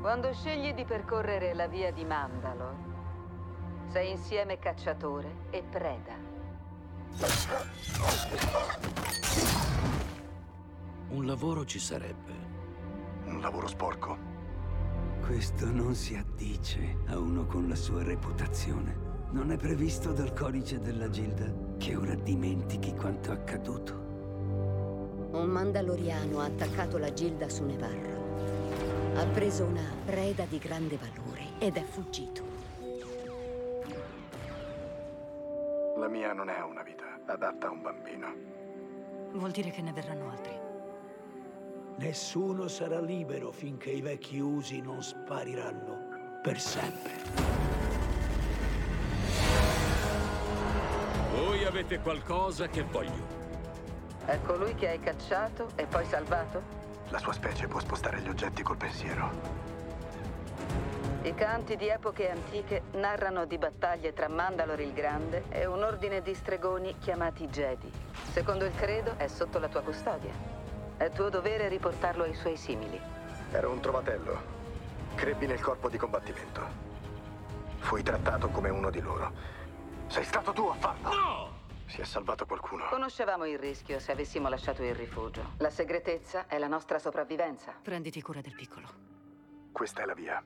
Quando scegli di percorrere la via di Mandalor, sei insieme cacciatore e preda. Un lavoro ci sarebbe. Un lavoro sporco. Questo non si addice a uno con la sua reputazione. Non è previsto dal codice della Gilda che ora dimentichi quanto accaduto. Un Mandaloriano ha attaccato la Gilda su Nevarro. Ha preso una preda di grande valore ed è fuggito. La mia non è una vita adatta a un bambino. Vuol dire che ne verranno altri. Nessuno sarà libero finché i vecchi usi non spariranno per sempre. Voi avete qualcosa che voglio. È colui che hai cacciato e poi salvato? La sua specie può spostare gli oggetti col pensiero. I canti di epoche antiche narrano di battaglie tra Mandalor il Grande e un ordine di stregoni chiamati Jedi. Secondo il credo è sotto la tua custodia. È tuo dovere riportarlo ai suoi simili. Ero un trovatello. Crebbi nel corpo di combattimento. Fui trattato come uno di loro. Sei stato tu a farlo! No! Si è salvato qualcuno. Conoscevamo il rischio se avessimo lasciato il rifugio. La segretezza è la nostra sopravvivenza. Prenditi cura del piccolo. Questa è la via.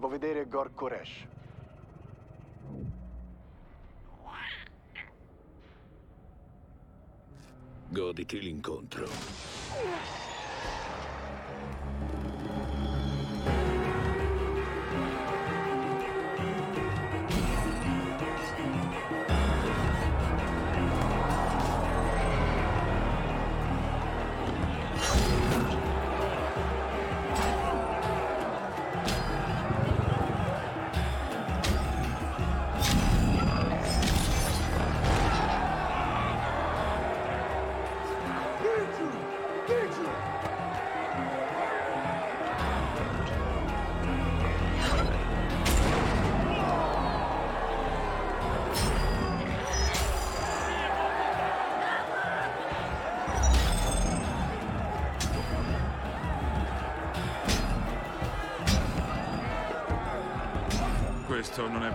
Devo vedere Gor Koresh. Goditi l'incontro.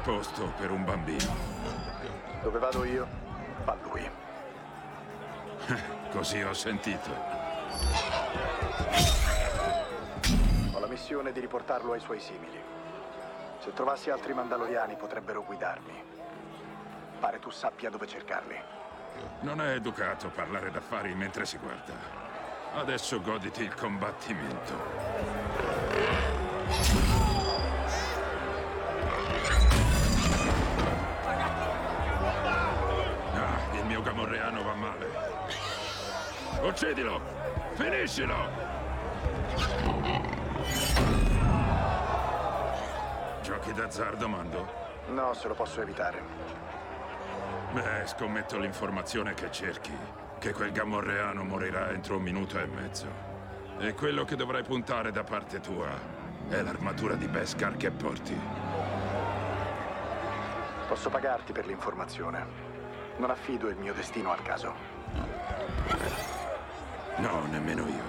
Posto per un bambino. Dove vado io, va lui. Così ho sentito. Ho la missione di riportarlo ai suoi simili. Se trovassi altri Mandaloriani potrebbero guidarmi. Pare tu sappia dove cercarli. Non è educato parlare d'affari mentre si guarda. Adesso goditi il combattimento. Male. Uccidilo! Finiscilo! Giochi d'azzardo, Mando? No, se lo posso evitare. Beh, scommetto l'informazione che cerchi. che quel gamorreano morirà entro un minuto e mezzo. E quello che dovrai puntare da parte tua è l'armatura di Beskar che porti. Posso pagarti per l'informazione. Non affido il mio destino al caso. No, nemmeno io.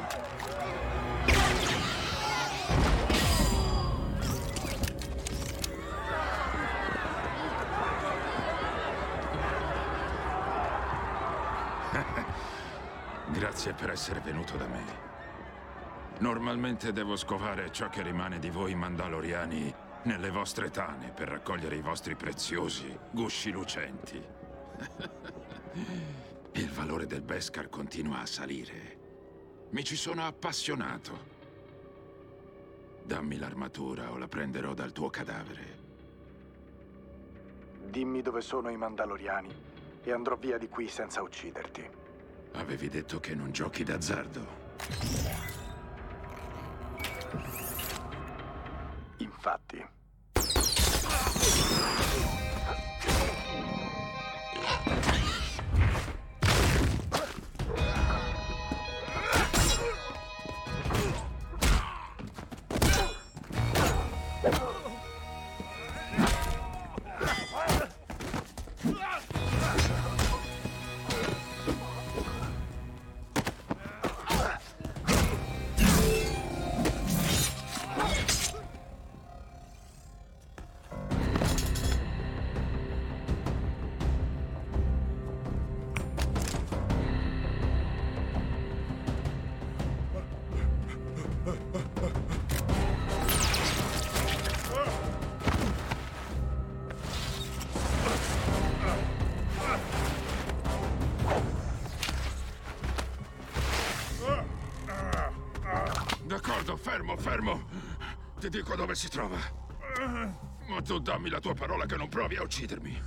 Grazie per essere venuto da me. Normalmente devo scovare ciò che rimane di voi mandaloriani nelle vostre tane per raccogliere i vostri preziosi gusci lucenti. Il valore del Beskar continua a salire. Mi ci sono appassionato. Dammi l'armatura o la prenderò dal tuo cadavere. Dimmi dove sono i Mandaloriani e andrò via di qui senza ucciderti. Avevi detto che non giochi d'azzardo. Infatti. Let's go. Ti dico dove si trova. Ma tu dammi la tua parola che non provi a uccidermi.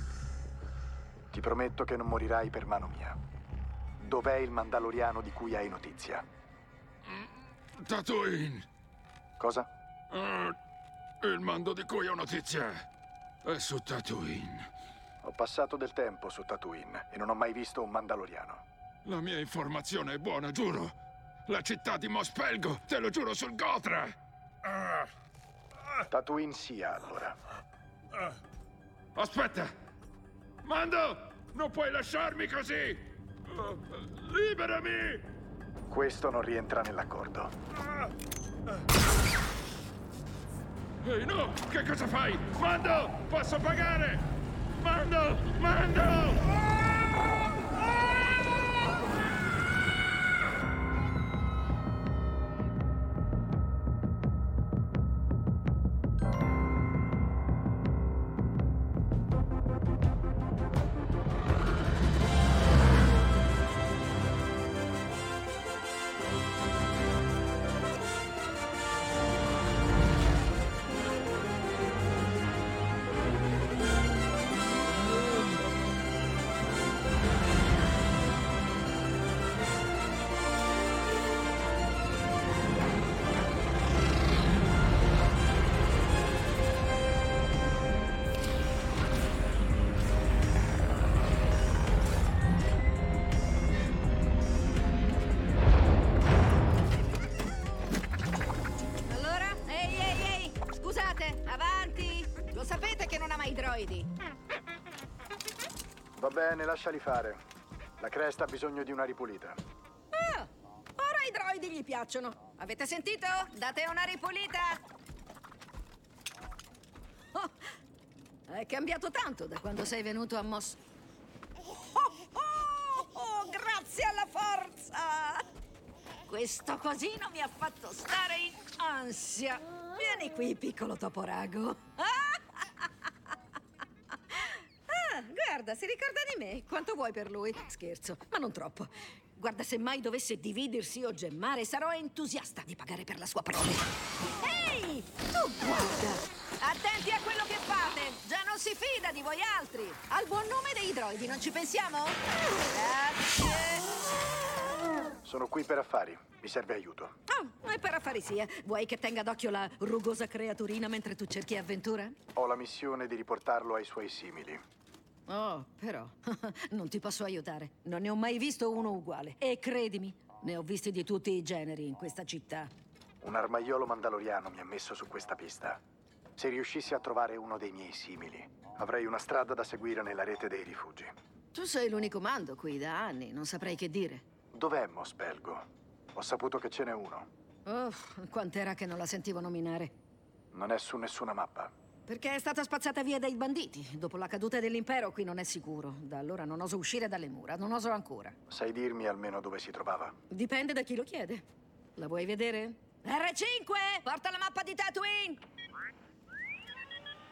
Ti prometto che non morirai per mano mia. Dov'è il Mandaloriano di cui hai notizia? Tatooine. Cosa? Eh, il mando di cui ho notizia è su Tatooine. Ho passato del tempo su Tatooine e non ho mai visto un Mandaloriano. La mia informazione è buona, giuro. La città di Mospelgo, te lo giuro sul Gotra. Ah, Tatooine sia, allora. aspetta. Mando, non puoi lasciarmi così. Liberami. Questo non rientra nell'accordo. Ehi, no! Che cosa fai? Mando! Posso pagare! Mando! Mando! Bene, lasciali fare. La cresta ha bisogno di una ripulita. Ah, ora i droidi gli piacciono. Avete sentito? Date una ripulita! Oh, è cambiato tanto da quando sei venuto a Mos... Oh, oh, oh, grazie alla forza! Questo cosino mi ha fatto stare in ansia. Vieni qui, piccolo toporago. Ah, guarda, si ricorda di me. Quanto vuoi per lui? Scherzo, ma non troppo. Guarda, se mai dovesse dividersi o gemmare, sarò entusiasta di pagare per la sua prole. Ehi! Tu guarda! Attenti a quello che fate! Già non si fida di voi altri! Al buon nome dei droidi, non ci pensiamo? Grazie! Sono qui per affari. Mi serve aiuto. Oh, e per affari sia, vuoi che tenga d'occhio la rugosa creaturina mentre tu cerchi avventura? Ho la missione di riportarlo ai suoi simili. Oh, però, non ti posso aiutare. Non ne ho mai visto uno uguale. E credimi, ne ho visti di tutti i generi in questa città. Un armaiolo mandaloriano mi ha messo su questa pista. Se riuscissi a trovare uno dei miei simili, avrei una strada da seguire nella rete dei rifugi. Tu sei l'unico mando qui da anni, non saprei che dire. Dov'è Mospelgo? Ho saputo che ce n'è uno. Oh, quant'era che non la sentivo nominare. Non è su nessuna mappa. Perché è stata spazzata via dai banditi. Dopo la caduta dell'impero qui non è sicuro. Da allora non oso uscire dalle mura, non oso ancora. Sai dirmi almeno dove si trovava? Dipende da chi lo chiede. La vuoi vedere? R5! Porta la mappa di Tatooine!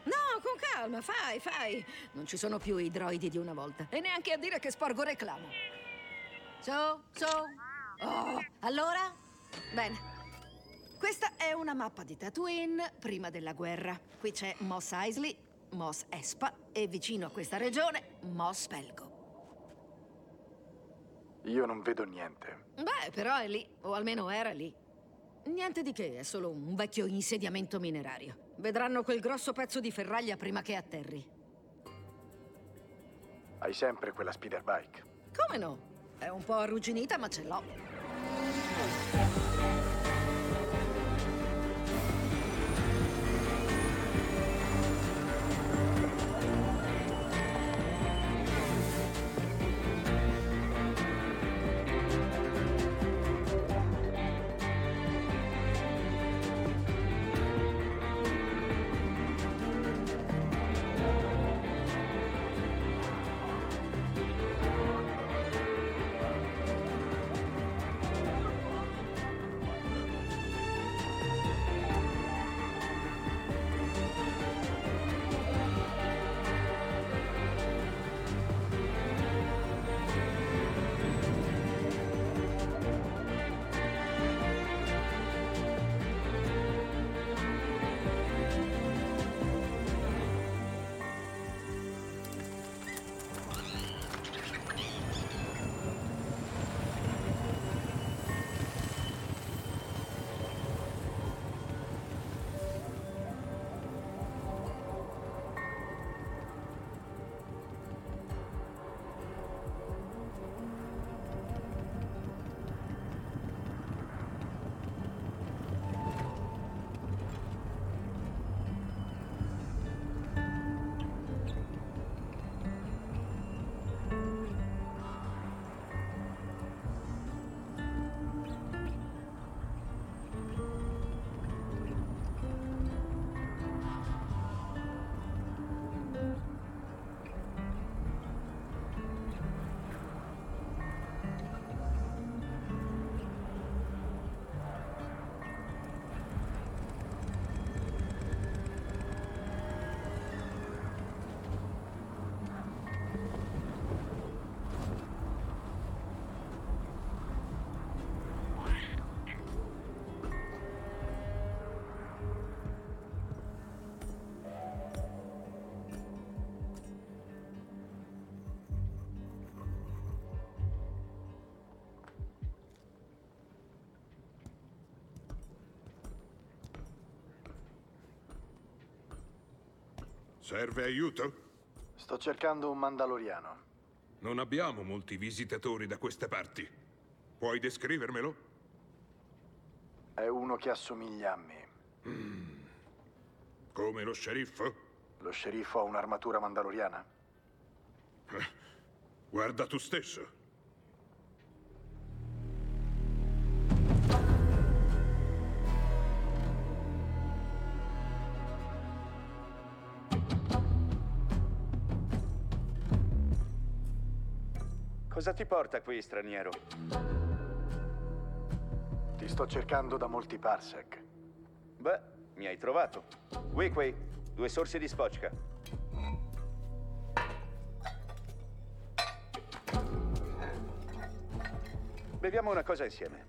No, con calma, fai, fai. Non ci sono più i droidi di una volta. E neanche a dire che sporgo reclamo. Su, su. Oh, allora? Bene. Questa è una mappa di Tatooine prima della guerra. Qui c'è Mos Eisley, Mos Espa e vicino a questa regione Mos Pelgo. Io non vedo niente. Beh, però è lì, o almeno era lì. Niente di che, è solo un vecchio insediamento minerario. Vedranno quel grosso pezzo di ferraglia prima che atterri. Hai sempre quella speeder bike. Come no? È un po' arrugginita, ma ce l'ho. Serve aiuto? Sto cercando un mandaloriano. Non abbiamo molti visitatori da queste parti. Puoi descrivermelo? È uno che assomiglia a me. Mm. Come lo sceriffo? Lo sceriffo ha un'armatura mandaloriana? Eh, guarda tu stesso. Cosa ti porta qui, straniero? Ti sto cercando da molti parsec. Beh, mi hai trovato. Weequay, due sorsi di spocca. Beviamo una cosa insieme.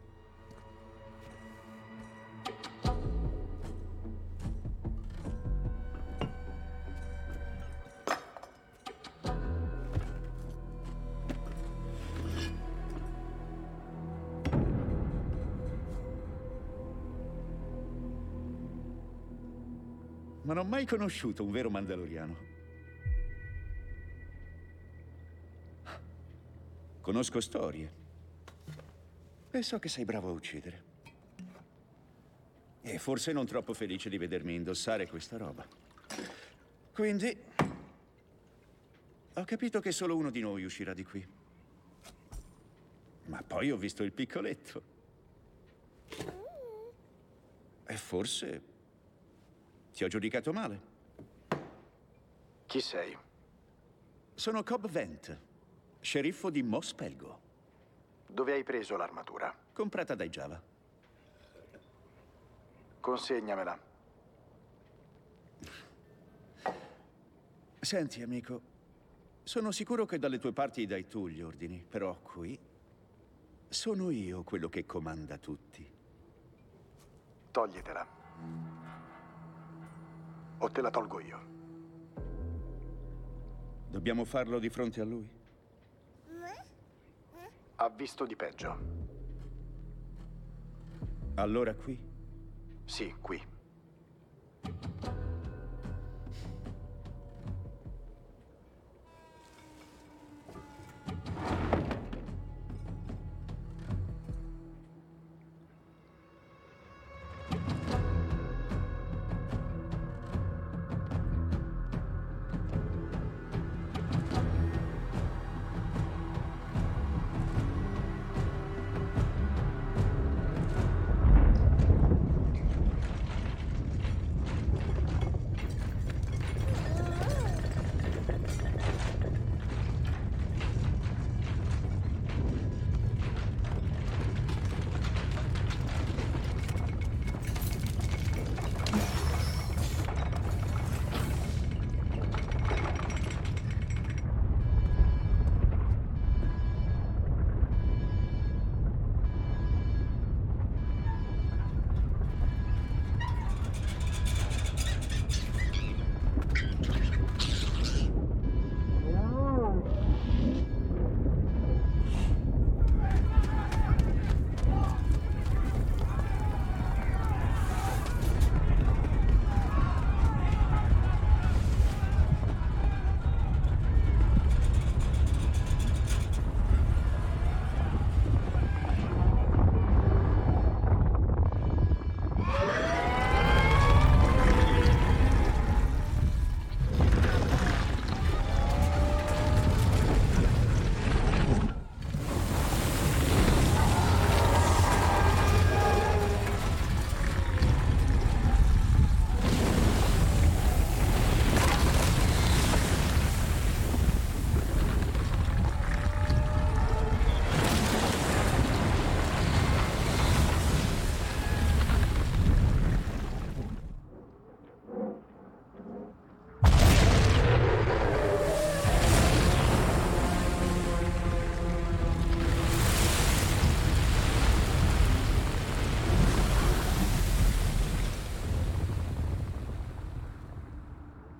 Ma non ho mai conosciuto un vero mandaloriano. conosco storie. E so che sei bravo a uccidere. E forse non troppo felice di vedermi indossare questa roba. Quindi... Ho capito che solo uno di noi uscirà di qui. Ma poi ho visto il piccoletto. E forse... Ti ho giudicato male. Chi sei? Sono Cobb Vent, sceriffo di Mospelgo. Dove hai preso l'armatura? Comprata dai Java. Consegnamela. Senti, amico, sono sicuro che dalle tue parti dai tu gli ordini, però qui sono io quello che comanda tutti. Toglietela. O te la tolgo io. Dobbiamo farlo di fronte a lui? Ha visto di peggio. Allora qui? Sì, qui.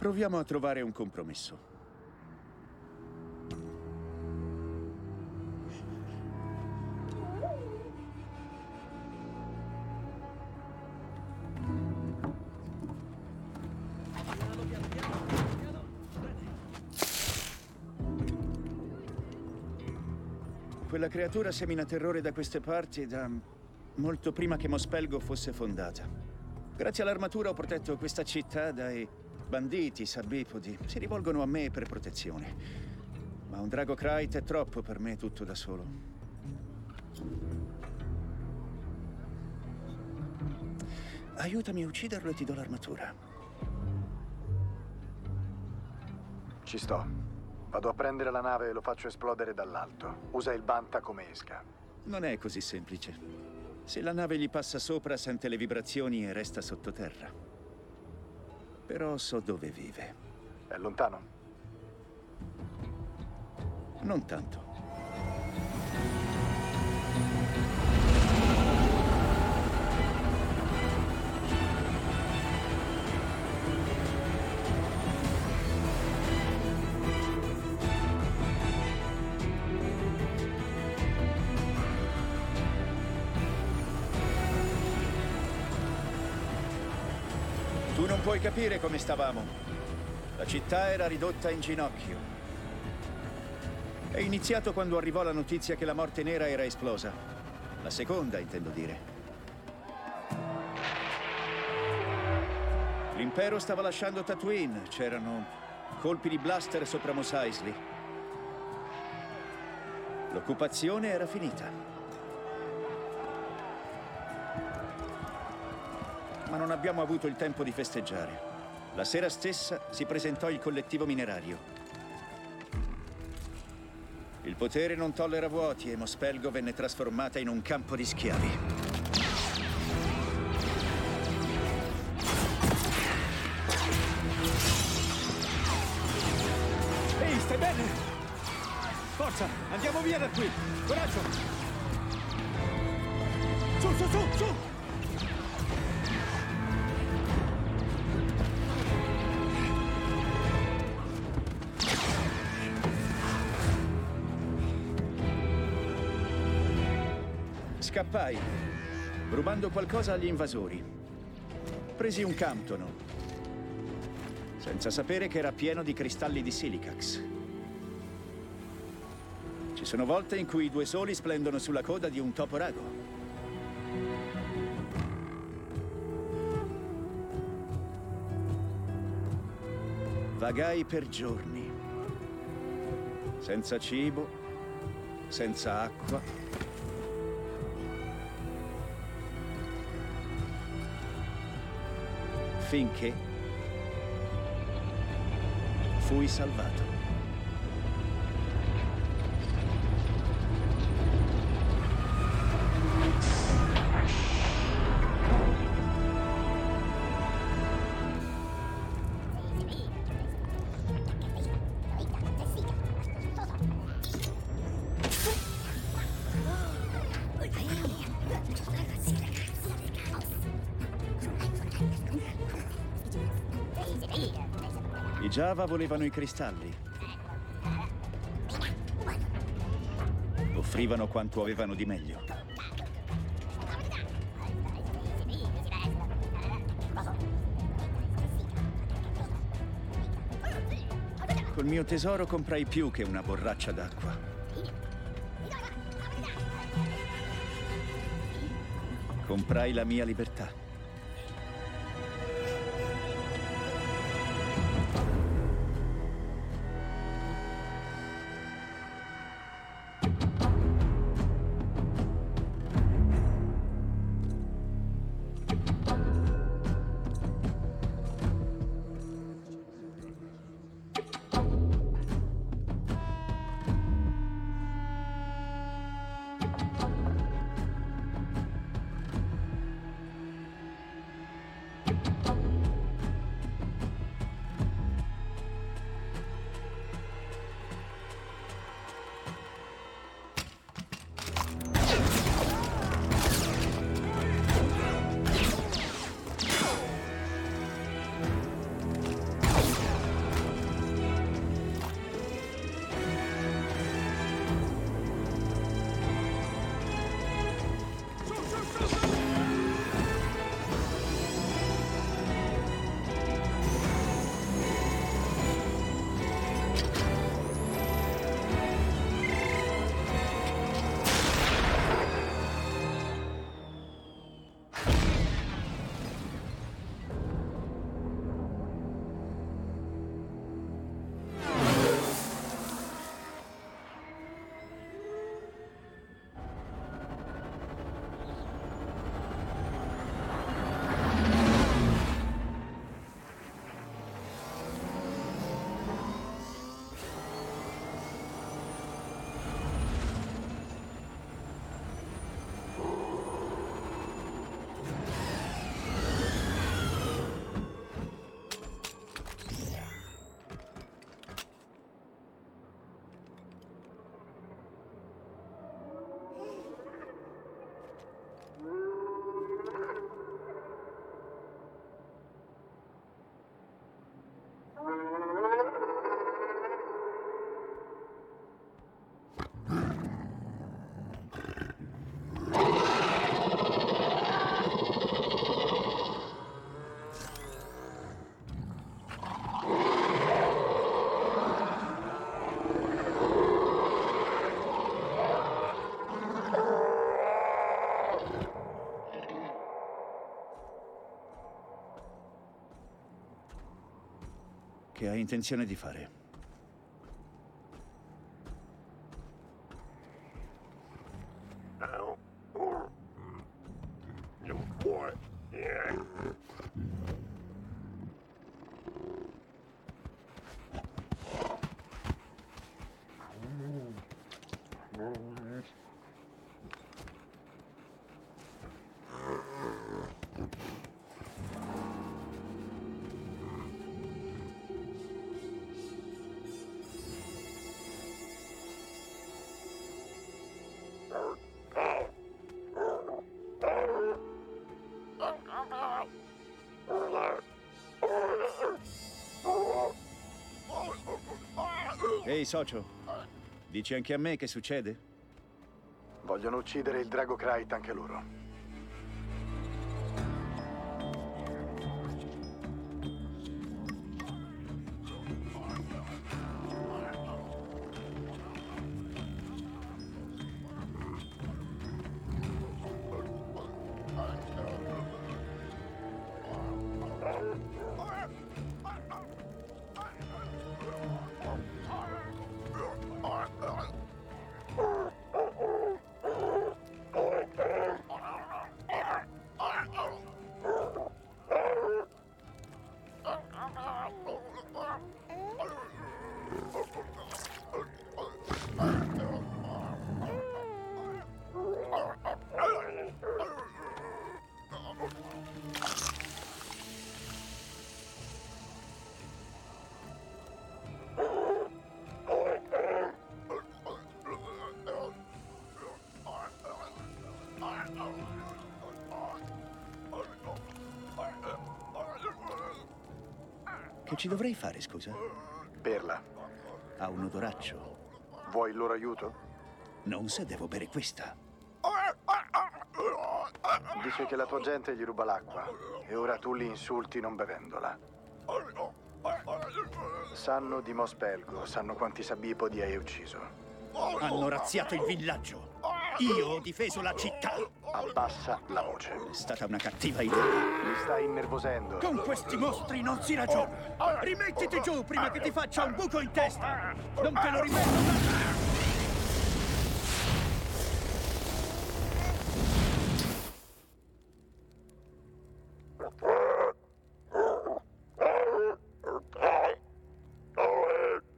Proviamo a trovare un compromesso. Quella creatura semina terrore da queste parti da molto prima che Mospelgo fosse fondata. Grazie all'armatura ho protetto questa città dai banditi, sabipodi. Si rivolgono a me per protezione. Ma un drago Krayt è troppo per me tutto da solo. Aiutami a ucciderlo e ti do l'armatura. Ci sto. Vado a prendere la nave e lo faccio esplodere dall'alto. Usa il Banta come esca. Non è così semplice. Se la nave gli passa sopra, sente le vibrazioni e resta sottoterra. Però so dove vive. È lontano? Non tanto. Puoi capire come stavamo. La città era ridotta in ginocchio. È iniziato quando arrivò la notizia che la Morte Nera era esplosa. La seconda, intendo dire. L'impero stava lasciando Tatooine, c'erano colpi di blaster sopra Mos Eisley. L'occupazione era finita. Ma non abbiamo avuto il tempo di festeggiare. La sera stessa si presentò il collettivo minerario. Il potere non tollera vuoti e Mospelgo venne trasformata in un campo di schiavi. Ehi, stai bene? Forza, andiamo via da qui! Coraggio! Su, su, su, su! Scappai, rubando qualcosa agli invasori. Presi un Camptono, senza sapere che era pieno di cristalli di silicax. Ci sono volte in cui i due soli splendono sulla coda di un topo rago. Vagai per giorni, senza cibo, senza acqua. Finché fui salvato. Java volevano i cristalli. Offrivano quanto avevano di meglio. Col mio tesoro comprai più che una borraccia d'acqua. Comprai la mia libertà. Che hai intenzione di fare? Ehi, socio. Dici anche a me che succede? Vogliono uccidere il drago Krayt anche loro. Ci dovrei fare, scusa? Perla, Ha un odoraccio. vuoi il loro aiuto? Non se devo bere questa. Dice che la tua gente gli ruba l'acqua e ora tu li insulti non bevendola. Sanno di Mospelgo, sanno quanti sabipodi hai ucciso. Hanno razziato il villaggio. Io ho difeso la città. Abbassa la voce. È stata una cattiva idea. Mi stai innervosendo. Con questi mostri non si ragiona. Rimettiti giù prima che ti faccia un buco in testa. Non te lo rimetto.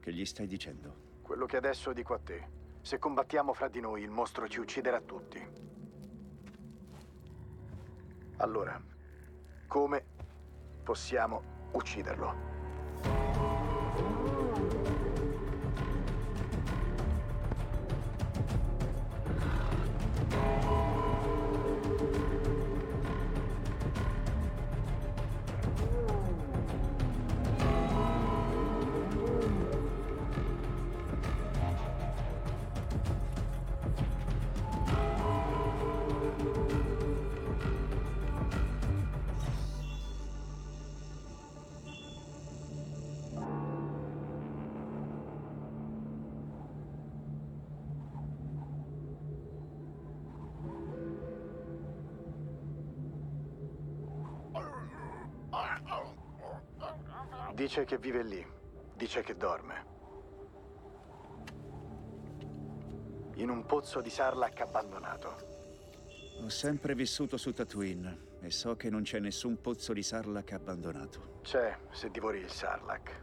Che gli stai dicendo? Quello che adesso dico a te. Se combattiamo fra di noi, il mostro ci ucciderà tutti. Allora, come possiamo ucciderlo? Dice che vive lì. Dice che dorme. In un pozzo di Sarlacc abbandonato. Ho sempre vissuto su Tatooine e so che non c'è nessun pozzo di Sarlacc abbandonato. C'è, se divori il Sarlacc.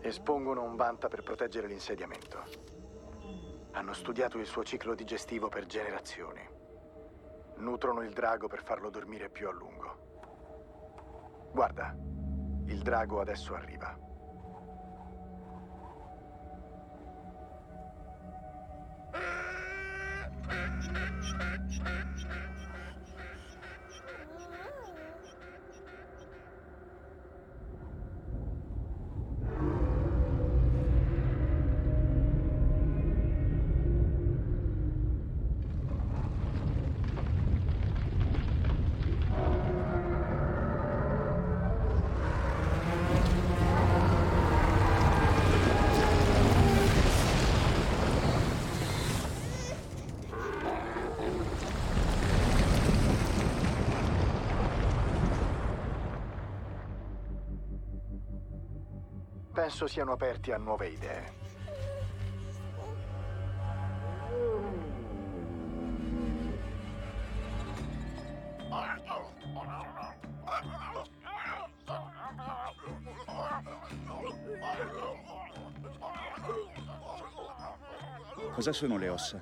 Espongono un Banta per proteggere l'insediamento. Hanno studiato il suo ciclo digestivo per generazioni. Nutrono il drago per farlo dormire più a lungo. Guarda, il drago adesso arriva. Eh, eh, eh, penso siano aperti a nuove idee. Cosa sono le ossa?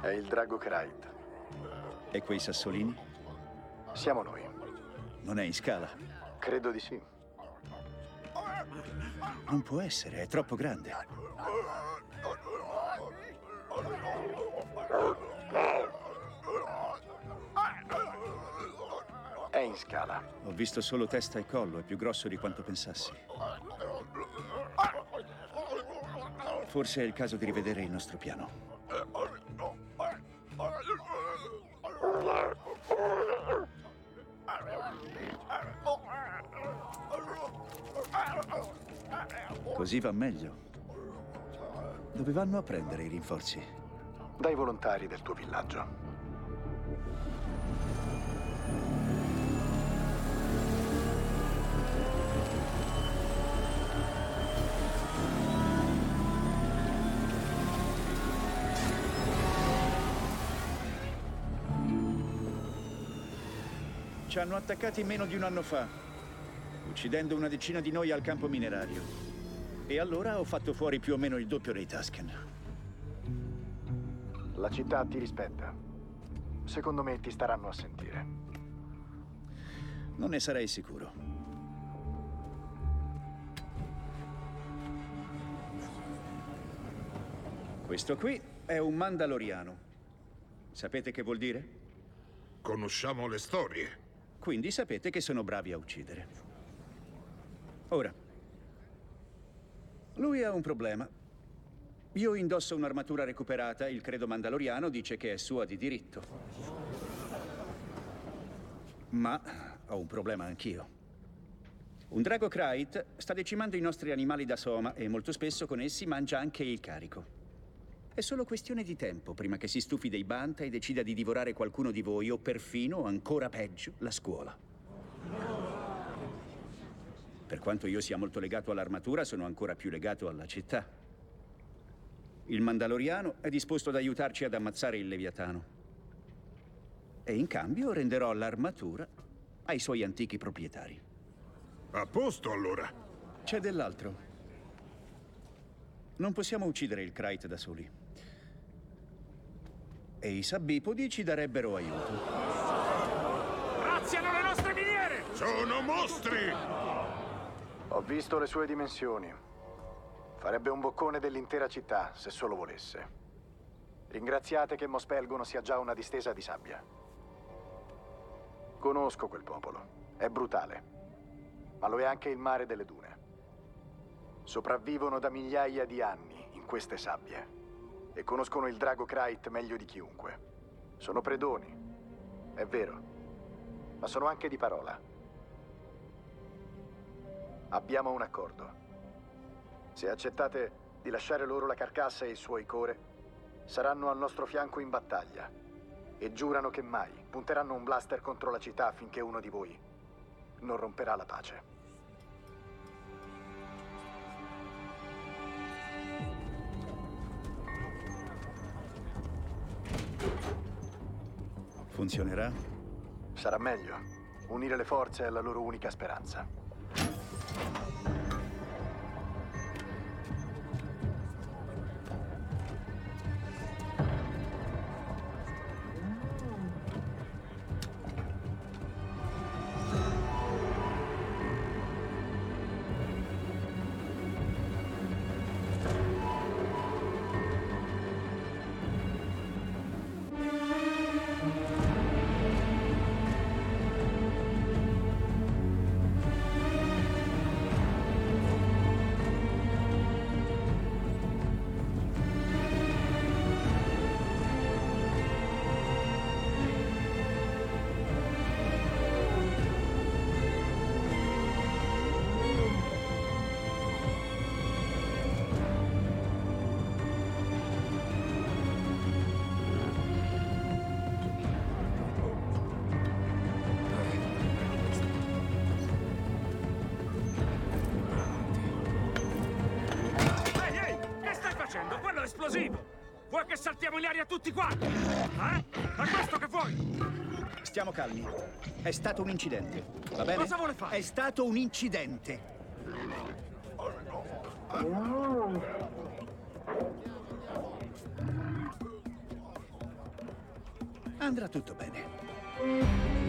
È il drago Krait. E quei sassolini? Siamo noi. Non è in scala. Credo di sì. Non può essere, è troppo grande. È in scala. Ho visto solo testa e collo, è più grosso di quanto pensassi. Forse è il caso di rivedere il nostro piano. Così va meglio. Dove vanno a prendere i rinforzi? Dai volontari del tuo villaggio. Ci hanno attaccati meno di un anno fa, uccidendo una decina di noi al campo minerario. E allora ho fatto fuori più o meno il doppio dei Tusken. La città ti rispetta. Secondo me ti staranno a sentire. Non ne sarei sicuro. Questo qui è un Mandaloriano. Sapete che vuol dire? Conosciamo le storie. Quindi sapete che sono bravi a uccidere. Ora, lui ha un problema. Io indosso un'armatura recuperata, il credo mandaloriano dice che è sua di diritto. Ma ho un problema anch'io. Un drago Krait sta decimando i nostri animali da soma e molto spesso con essi mangia anche il carico. È solo questione di tempo prima che si stufi dei Banta e decida di divorare qualcuno di voi o perfino, ancora peggio, la scuola. Per quanto io sia molto legato all'armatura, sono ancora più legato alla città. Il Mandaloriano è disposto ad aiutarci ad ammazzare il Leviatano. E in cambio renderò l'armatura ai suoi antichi proprietari. A posto allora. C'è dell'altro. Non possiamo uccidere il Krait da soli. E i Sabbipodi ci darebbero aiuto. Razziano le nostre miniere! Sono mostri! Ho visto le sue dimensioni. Farebbe un boccone dell'intera città, se solo volesse. Ringraziate che Mospelgono sia già una distesa di sabbia. Conosco quel popolo. È brutale. Ma lo è anche il mare delle dune. Sopravvivono da migliaia di anni in queste sabbie e conoscono il drago Krait meglio di chiunque. Sono predoni, è vero, ma sono anche di parola. Abbiamo un accordo. Se accettate di lasciare loro la carcassa e i suoi core, saranno al nostro fianco in battaglia e giurano che mai punteranno un blaster contro la città finché uno di voi non romperà la pace. Funzionerà? Sarà meglio. Unire le forze è la loro unica speranza. In aria tutti quanti? Eh? È questo che vuoi? Stiamo calmi. È stato un incidente. Va bene? Cosa vuole fare? È stato un incidente. Andrà tutto bene.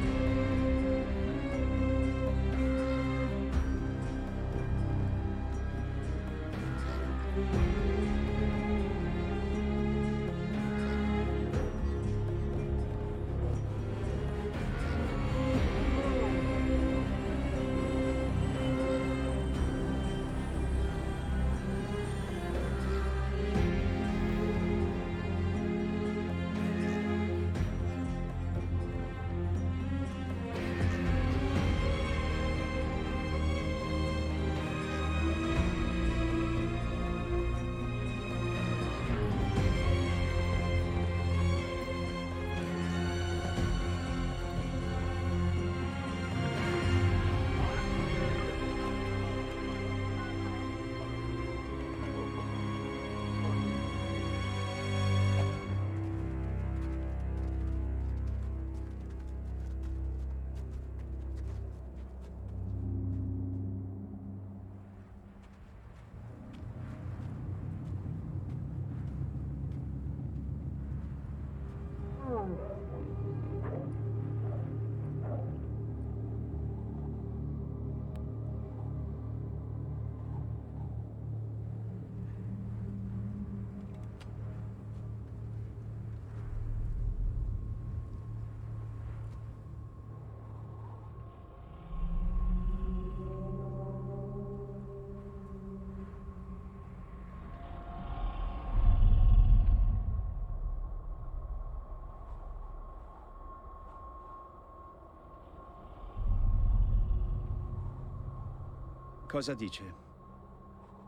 Cosa dice?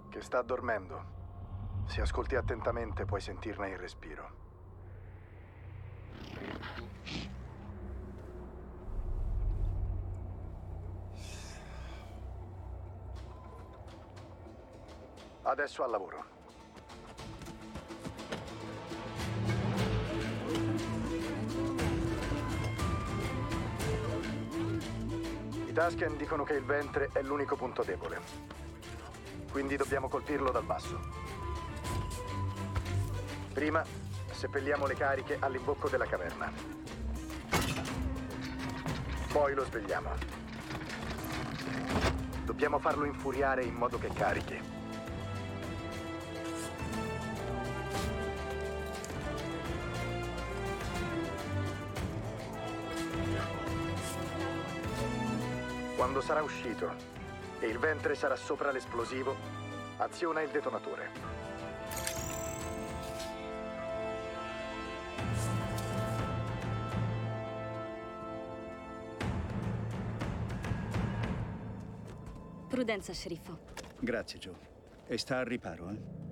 Che sta dormendo. Se ascolti attentamente puoi sentirne il respiro. Adesso al lavoro. I Tusken dicono che il ventre è l'unico punto debole. Quindi dobbiamo colpirlo dal basso. Prima seppelliamo le cariche all'imbocco della caverna. Poi lo svegliamo. Dobbiamo farlo infuriare in modo che carichi. Quando sarà uscito e il ventre sarà sopra l'esplosivo, aziona il detonatore. Prudenza, sceriffo. Grazie, Joe. E sta al riparo, eh?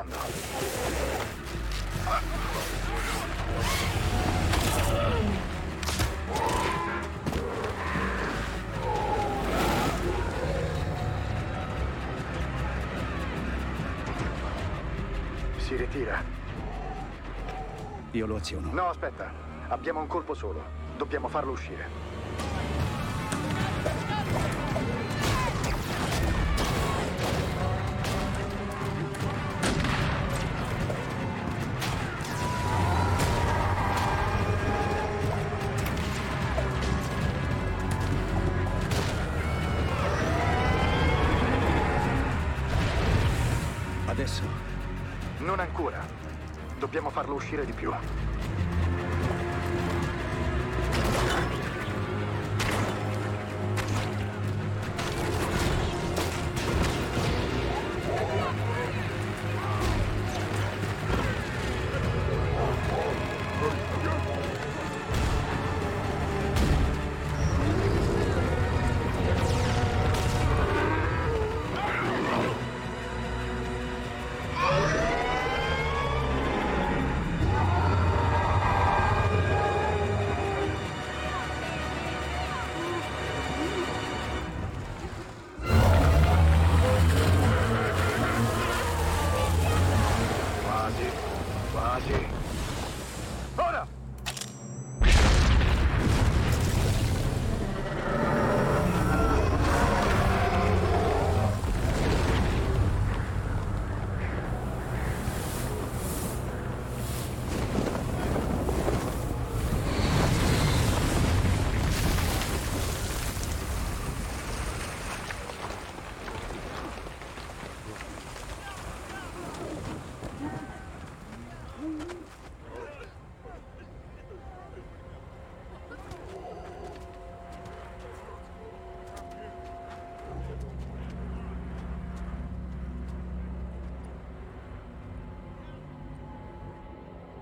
Aspettando. Si ritira. Io lo aziono. No, aspetta. Abbiamo un colpo solo. Dobbiamo farlo uscire.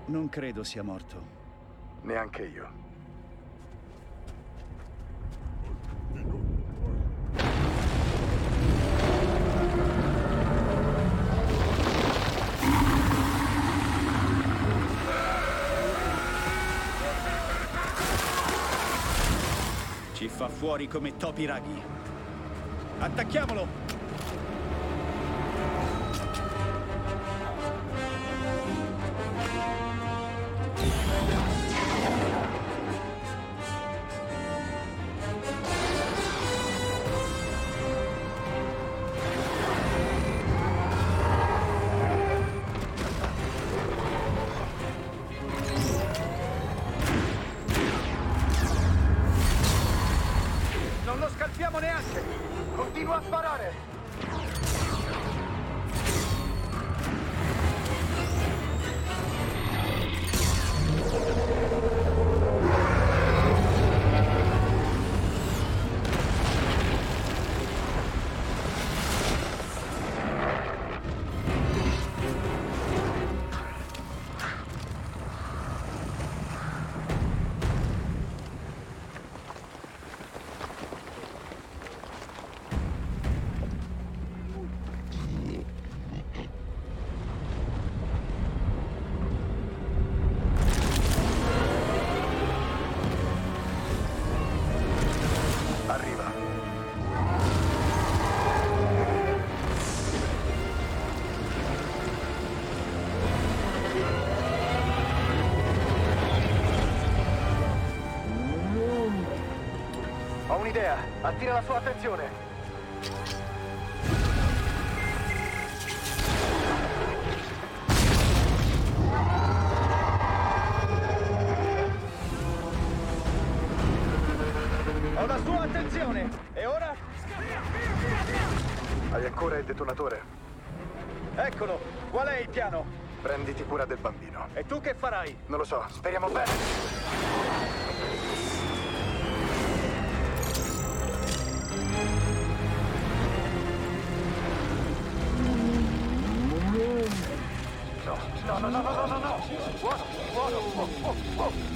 Non credo sia morto. Neanche io. Ci fa fuori come topi raghi. Attacchiamolo! Un'idea. Attira la sua attenzione. Ho la sua attenzione! E ora? Hai ancora il detonatore? Eccolo! Qual è il piano? Prenditi cura del bambino. E tu che farai? Non lo so, speriamo bene. No, no, no, no, no, no, no, no! Buono, buono, oh,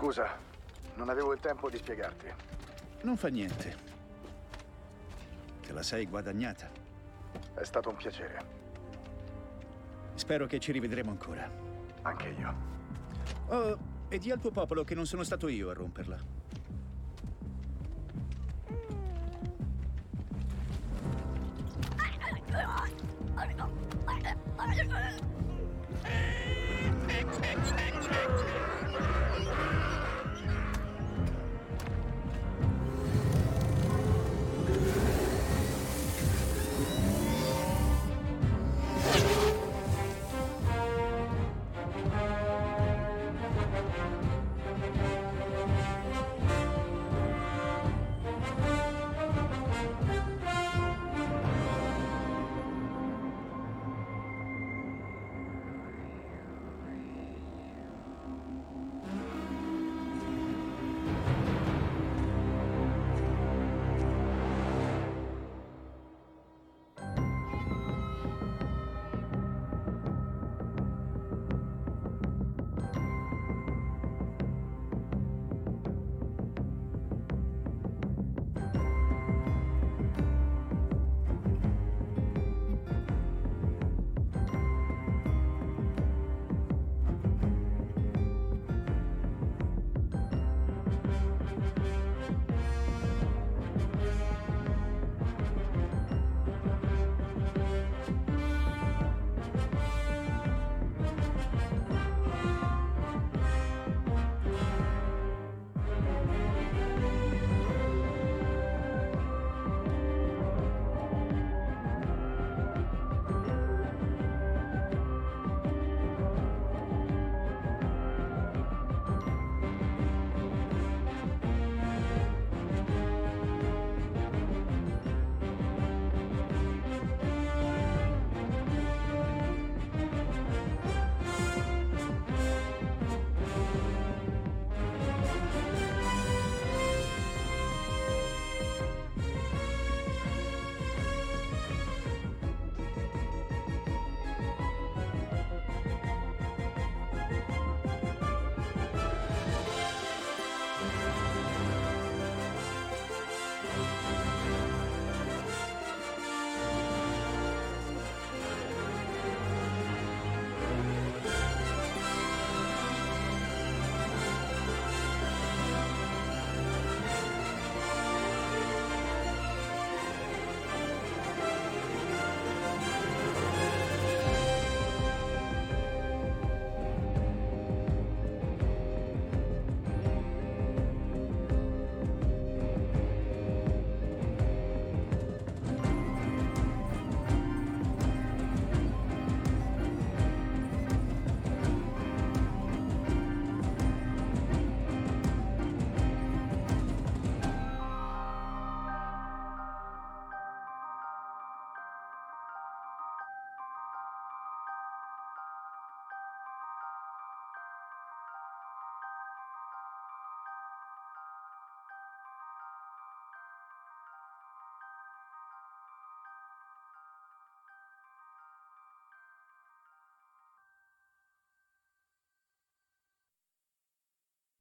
Scusa, non avevo il tempo di spiegarti. Non fa niente. Te la sei guadagnata. È stato un piacere. Spero che ci rivedremo ancora. Anche io. Oh, e di al tuo popolo che non sono stato io a romperla.